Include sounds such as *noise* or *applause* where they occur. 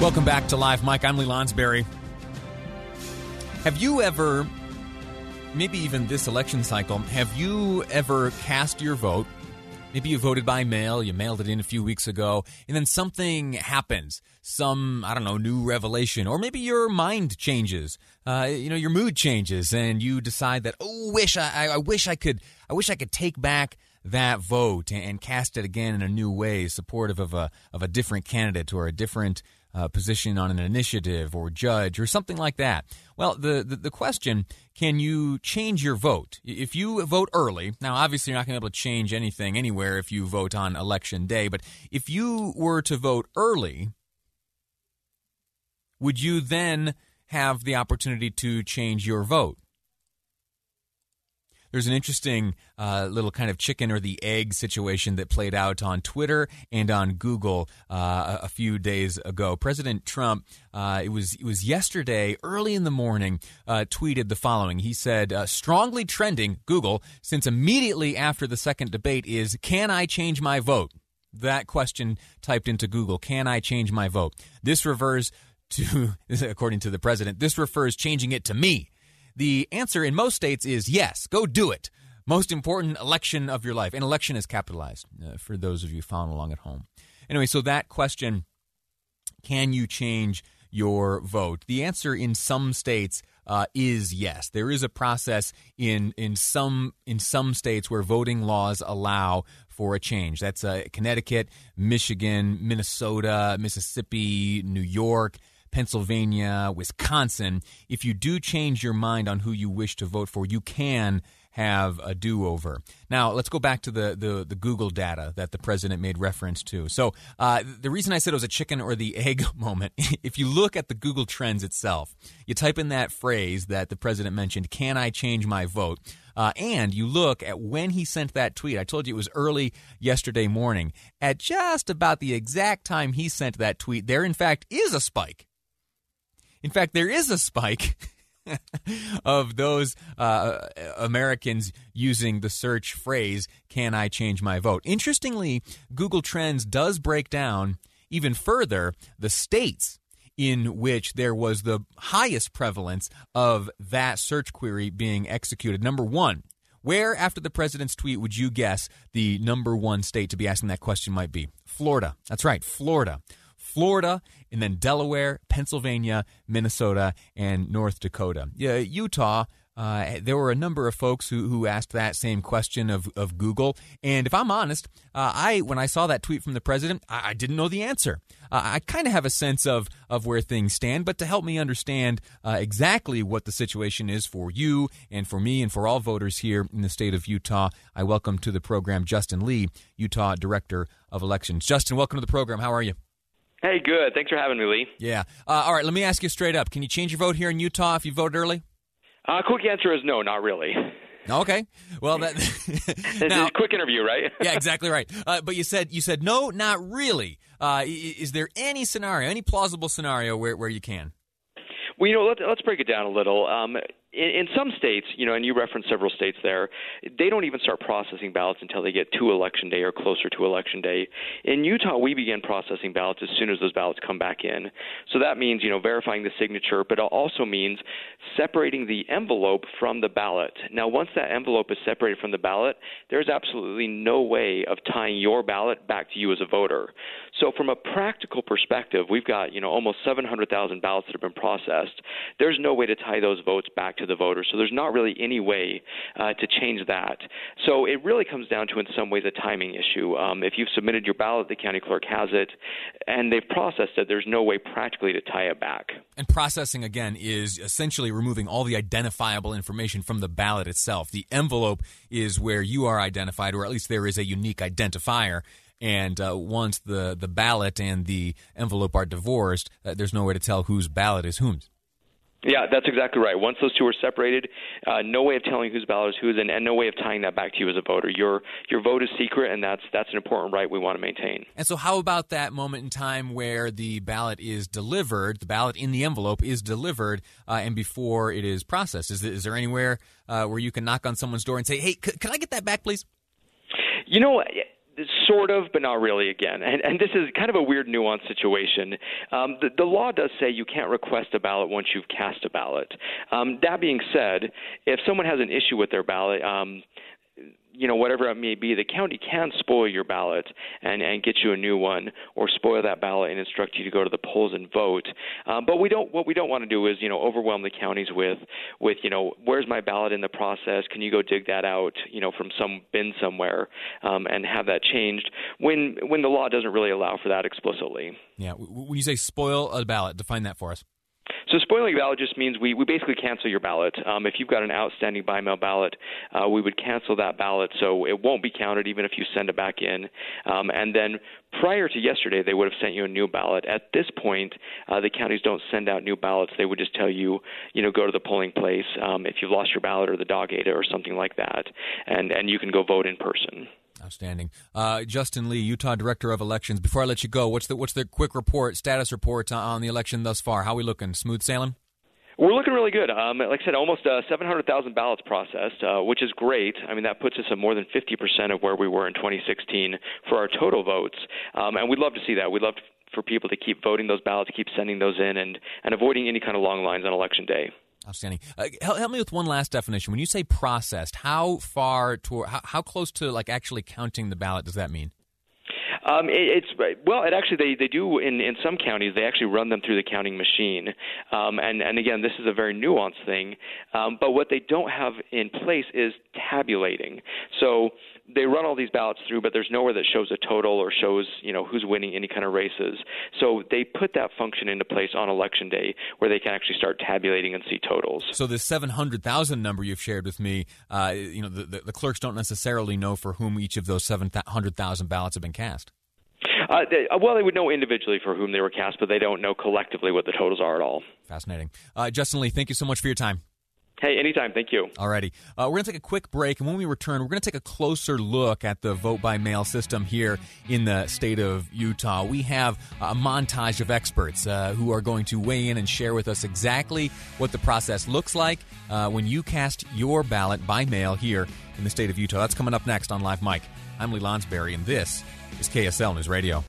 Welcome back to Live Mic. I'm Lee Lonsberry. Have you ever, maybe even this election cycle, have you ever cast your vote? Maybe you voted by mail, you mailed it in a few weeks ago, and then something happens. Some, I don't know, new revelation. Or maybe your mind changes. Uh, you know, your mood changes, and you decide that, oh, wish I, I wish I could, I wish I could take back that vote and cast it again in a new way, supportive of a of a different candidate or a different uh, position on an initiative or judge or something like that. Well, the, the, the question can you change your vote? If you vote early, now obviously you're not going to be able to change anything anywhere if you vote on election day, but if you were to vote early, would you then have the opportunity to change your vote? There's an interesting uh, little kind of chicken or the egg situation that played out on Twitter and on Google uh, a few days ago. President Trump, uh, it was it was yesterday, early in the morning, uh, tweeted the following. He said, uh, "Strongly trending Google since immediately after the second debate is can I change my vote?" That question typed into Google, "Can I change my vote?" This refers to, *laughs* according to the president, this refers changing it to me. The answer in most states is yes, go do it. Most important election of your life. And election is capitalized uh, for those of you following along at home. Anyway, so that question can you change your vote? The answer in some states uh, is yes. There is a process in in some in some states where voting laws allow for a change. That's uh, Connecticut, Michigan, Minnesota, Mississippi, New York. Pennsylvania, Wisconsin, if you do change your mind on who you wish to vote for, you can have a do-over. Now, let's go back to the, the, the Google data that the president made reference to. So, uh, the reason I said it was a chicken or the *laughs* egg moment, if you look at the Google Trends itself, you type in that phrase that the president mentioned, "Can I change my vote?" Uh, and you look at when he sent that tweet. I told you it was early yesterday morning. At just about the exact time he sent that tweet, there in fact is a spike in fact, there is a spike *laughs* of those uh, Americans using the search phrase, Can I change my vote? Interestingly, Google Trends does break down even further the states in which there was the highest prevalence of that search query being executed. Number one, where after the president's tweet would you guess the number one state to be asking that question might be? Florida. That's right, Florida. Florida, and then Delaware, Pennsylvania, Minnesota, and North Dakota. Yeah, Utah. Uh, there were a number of folks who, who asked that same question of, of Google. And if I'm honest, uh, I when I saw that tweet from the president, I, I didn't know the answer. Uh, I kind of have a sense of, of where things stand, but to help me understand uh, exactly what the situation is for you and for me and for all voters here in the state of Utah, I welcome to the program Justin Lee, Utah Director of Elections. Justin, welcome to the program. How are you? Hey, good. Thanks for having me, Lee. Yeah. Uh, all right. Let me ask you straight up: Can you change your vote here in Utah if you voted early? Uh, quick answer is no, not really. Okay. Well, that *laughs* *laughs* now, quick interview, right? *laughs* yeah, exactly right. Uh, but you said you said no, not really. Uh, is there any scenario, any plausible scenario where, where you can? Well, you know, let, us break it down a little. Um, in, some states, you know, and you referenced several states there, they don't even start processing ballots until they get to election day or closer to election day. In Utah, we begin processing ballots as soon as those ballots come back in. So that means, you know, verifying the signature, but it also means separating the envelope from the ballot. Now, once that envelope is separated from the ballot, there's absolutely no way of tying your ballot back to you as a voter. So, from a practical perspective, we've got, you know, almost 700,000 ballots that have been processed. There's no way to tie those votes back to the voters. So there's not really any way uh, to change that. So it really comes down to, in some ways, a timing issue. Um, if you've submitted your ballot, the county clerk has it, and they've processed it. There's no way practically to tie it back. And processing again is essentially removing all the identifiable information from the ballot itself. The envelope is where you are identified, or at least there is a unique identifier. And uh, once the, the ballot and the envelope are divorced, uh, there's no way to tell whose ballot is whose. Yeah, that's exactly right. Once those two are separated, uh, no way of telling whose ballot is whose, and, and no way of tying that back to you as a voter. Your your vote is secret, and that's that's an important right we want to maintain. And so, how about that moment in time where the ballot is delivered, the ballot in the envelope is delivered, uh, and before it is processed? Is, is there anywhere uh, where you can knock on someone's door and say, "Hey, c- can I get that back, please"? You know Sort of, but not really. Again, and and this is kind of a weird, nuanced situation. Um, the, the law does say you can't request a ballot once you've cast a ballot. Um, that being said, if someone has an issue with their ballot, um, you know, whatever it may be, the county can spoil your ballot and, and get you a new one, or spoil that ballot and instruct you to go to the polls and vote. Um, but we don't. What we don't want to do is, you know, overwhelm the counties with, with, you know, where's my ballot in the process? Can you go dig that out, you know, from some bin somewhere, um, and have that changed when when the law doesn't really allow for that explicitly. Yeah. When you say spoil a ballot, define that for us. So spoiling a ballot just means we, we basically cancel your ballot. Um, if you've got an outstanding by mail ballot, uh, we would cancel that ballot so it won't be counted even if you send it back in. Um, and then prior to yesterday, they would have sent you a new ballot. At this point, uh, the counties don't send out new ballots. They would just tell you, you know, go to the polling place um, if you've lost your ballot or the dog ate it or something like that, and and you can go vote in person. Outstanding, uh, Justin Lee, Utah Director of Elections. Before I let you go, what's the what's the quick report, status report on the election thus far? How are we looking? Smooth sailing. We're looking really good. Um, like I said, almost uh, 700,000 ballots processed, uh, which is great. I mean, that puts us at more than 50% of where we were in 2016 for our total votes. Um, and we'd love to see that. We'd love for people to keep voting those ballots, keep sending those in, and, and avoiding any kind of long lines on election day. Outstanding. Uh, help, help, me with one last definition. When you say processed, how far to how, how close to like actually counting the ballot does that mean? Um, it, it's well, it actually they they do in in some counties they actually run them through the counting machine, um, and and again this is a very nuanced thing. Um, but what they don't have in place is tabulating. So they run all these ballots through, but there's nowhere that shows a total or shows you know who's winning any kind of races. So they put that function into place on election day, where they can actually start tabulating and see totals. So the seven hundred thousand number you've shared with me, uh, you know, the, the, the, clerks don't necessarily know for whom each of those seven hundred thousand ballots have been cast. Uh, they, uh, well, they would know individually for whom they were cast, but they don't know collectively what the totals are at all. Fascinating. Uh, Justin Lee, thank you so much for your time. Hey, anytime. Thank you. Alrighty. Uh, we're going to take a quick break, and when we return, we're going to take a closer look at the vote by mail system here in the state of Utah. We have a montage of experts uh, who are going to weigh in and share with us exactly what the process looks like uh, when you cast your ballot by mail here in the state of Utah. That's coming up next on Live Mic. I'm Lee Lonsberry, and this is KSL News Radio.